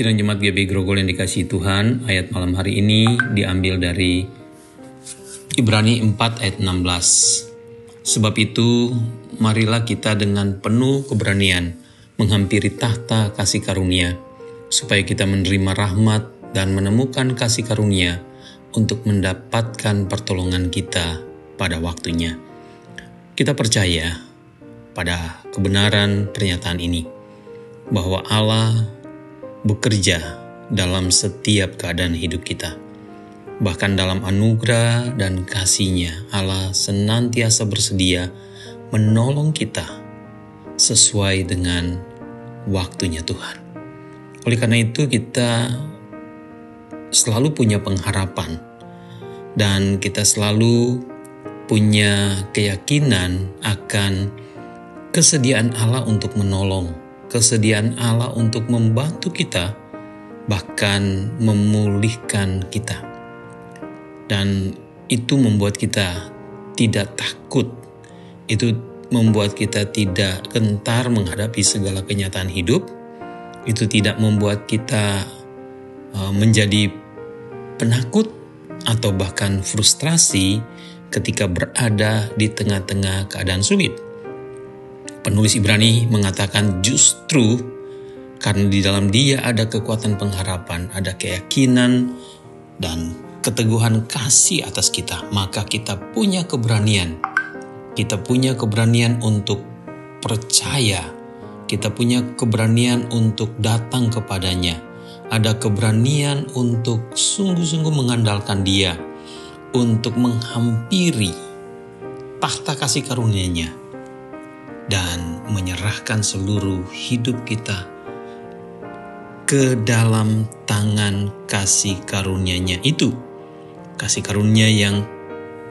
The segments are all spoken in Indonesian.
Sidang Jemaat GB Grogol yang dikasih Tuhan, ayat malam hari ini diambil dari Ibrani 4 ayat 16. Sebab itu, marilah kita dengan penuh keberanian menghampiri tahta kasih karunia, supaya kita menerima rahmat dan menemukan kasih karunia untuk mendapatkan pertolongan kita pada waktunya. Kita percaya pada kebenaran pernyataan ini, bahwa Allah bekerja dalam setiap keadaan hidup kita. Bahkan dalam anugerah dan kasihnya Allah senantiasa bersedia menolong kita sesuai dengan waktunya Tuhan. Oleh karena itu kita selalu punya pengharapan dan kita selalu punya keyakinan akan kesediaan Allah untuk menolong kesediaan Allah untuk membantu kita, bahkan memulihkan kita. Dan itu membuat kita tidak takut. Itu membuat kita tidak gentar menghadapi segala kenyataan hidup. Itu tidak membuat kita uh, menjadi penakut atau bahkan frustrasi ketika berada di tengah-tengah keadaan sulit Penulis Ibrani mengatakan justru karena di dalam dia ada kekuatan pengharapan, ada keyakinan dan keteguhan kasih atas kita, maka kita punya keberanian. Kita punya keberanian untuk percaya. Kita punya keberanian untuk datang kepadanya. Ada keberanian untuk sungguh-sungguh mengandalkan dia, untuk menghampiri tahta kasih karunia-Nya dan menyerahkan seluruh hidup kita ke dalam tangan kasih karunia-Nya itu. Kasih karunia yang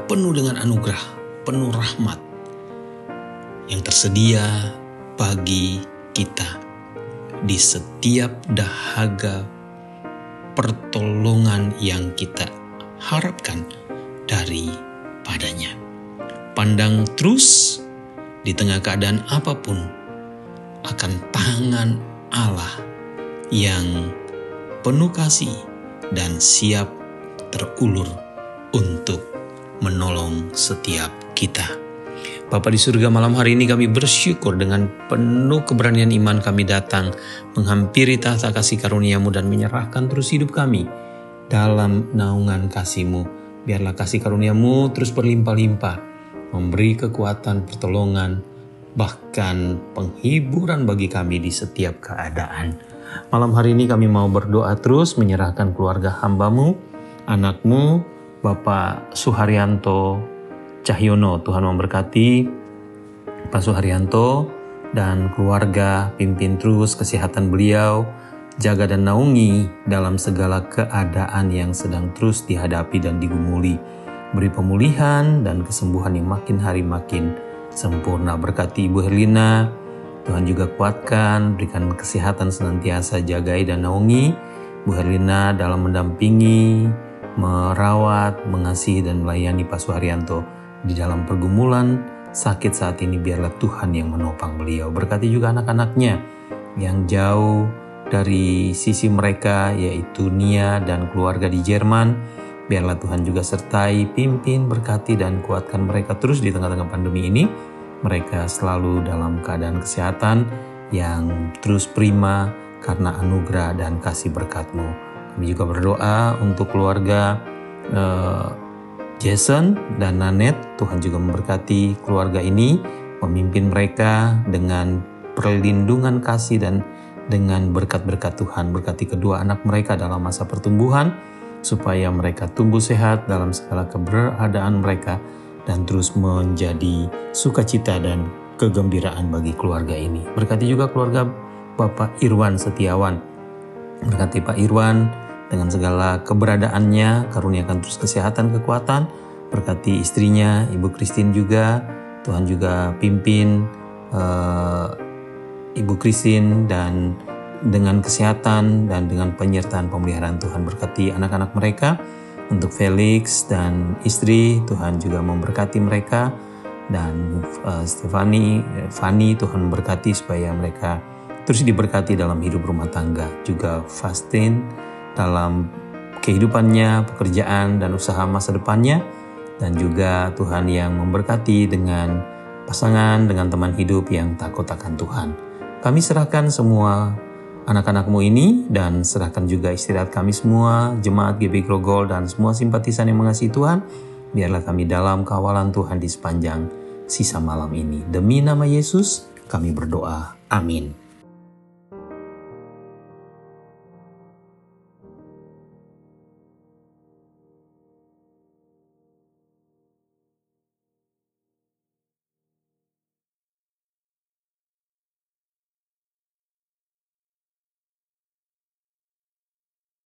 penuh dengan anugerah, penuh rahmat yang tersedia bagi kita di setiap dahaga pertolongan yang kita harapkan dari padanya. Pandang terus di tengah keadaan apa pun akan tangan Allah yang penuh kasih dan siap terulur untuk menolong setiap kita. Bapa di surga malam hari ini kami bersyukur dengan penuh keberanian iman kami datang menghampiri tahta kasih karuniamu dan menyerahkan terus hidup kami dalam naungan kasihmu. Biarlah kasih karuniamu terus berlimpah-limpah memberi kekuatan, pertolongan, bahkan penghiburan bagi kami di setiap keadaan. Malam hari ini kami mau berdoa terus menyerahkan keluarga hambamu, anakmu, Bapak Suharyanto Cahyono. Tuhan memberkati Pak Suharyanto dan keluarga, pimpin terus kesehatan beliau, jaga dan naungi dalam segala keadaan yang sedang terus dihadapi dan digumuli beri pemulihan dan kesembuhan yang makin hari makin sempurna. Berkati Ibu Herlina, Tuhan juga kuatkan, berikan kesehatan senantiasa, jagai dan naungi Bu Herlina dalam mendampingi, merawat, mengasihi dan melayani Pak Suharyanto di dalam pergumulan sakit saat ini biarlah Tuhan yang menopang beliau. Berkati juga anak-anaknya yang jauh dari sisi mereka yaitu Nia dan keluarga di Jerman Biarlah Tuhan juga sertai, pimpin, berkati, dan kuatkan mereka terus di tengah-tengah pandemi ini. Mereka selalu dalam keadaan kesehatan yang terus prima karena anugerah dan kasih berkatmu. Kami juga berdoa untuk keluarga uh, Jason dan Nanet. Tuhan juga memberkati keluarga ini, memimpin mereka dengan perlindungan kasih dan dengan berkat-berkat Tuhan. Berkati kedua anak mereka dalam masa pertumbuhan supaya mereka tumbuh sehat dalam segala keberadaan mereka dan terus menjadi sukacita dan kegembiraan bagi keluarga ini. Berkati juga keluarga Bapak Irwan Setiawan. Berkati Pak Irwan dengan segala keberadaannya, karuniakan terus kesehatan, kekuatan. Berkati istrinya, Ibu Kristin juga. Tuhan juga pimpin uh, Ibu Kristin dan dengan kesehatan dan dengan penyertaan pemeliharaan Tuhan berkati anak-anak mereka. Untuk Felix dan istri Tuhan juga memberkati mereka. Dan uh, Stefani Fani Tuhan memberkati supaya mereka terus diberkati dalam hidup rumah tangga, juga Fastin dalam kehidupannya, pekerjaan, dan usaha masa depannya, dan juga Tuhan yang memberkati dengan pasangan, dengan teman hidup yang takut akan Tuhan. Kami serahkan semua anak-anakmu ini dan serahkan juga istirahat kami semua, jemaat GB Grogol dan semua simpatisan yang mengasihi Tuhan. Biarlah kami dalam kawalan Tuhan di sepanjang sisa malam ini. Demi nama Yesus, kami berdoa. Amin.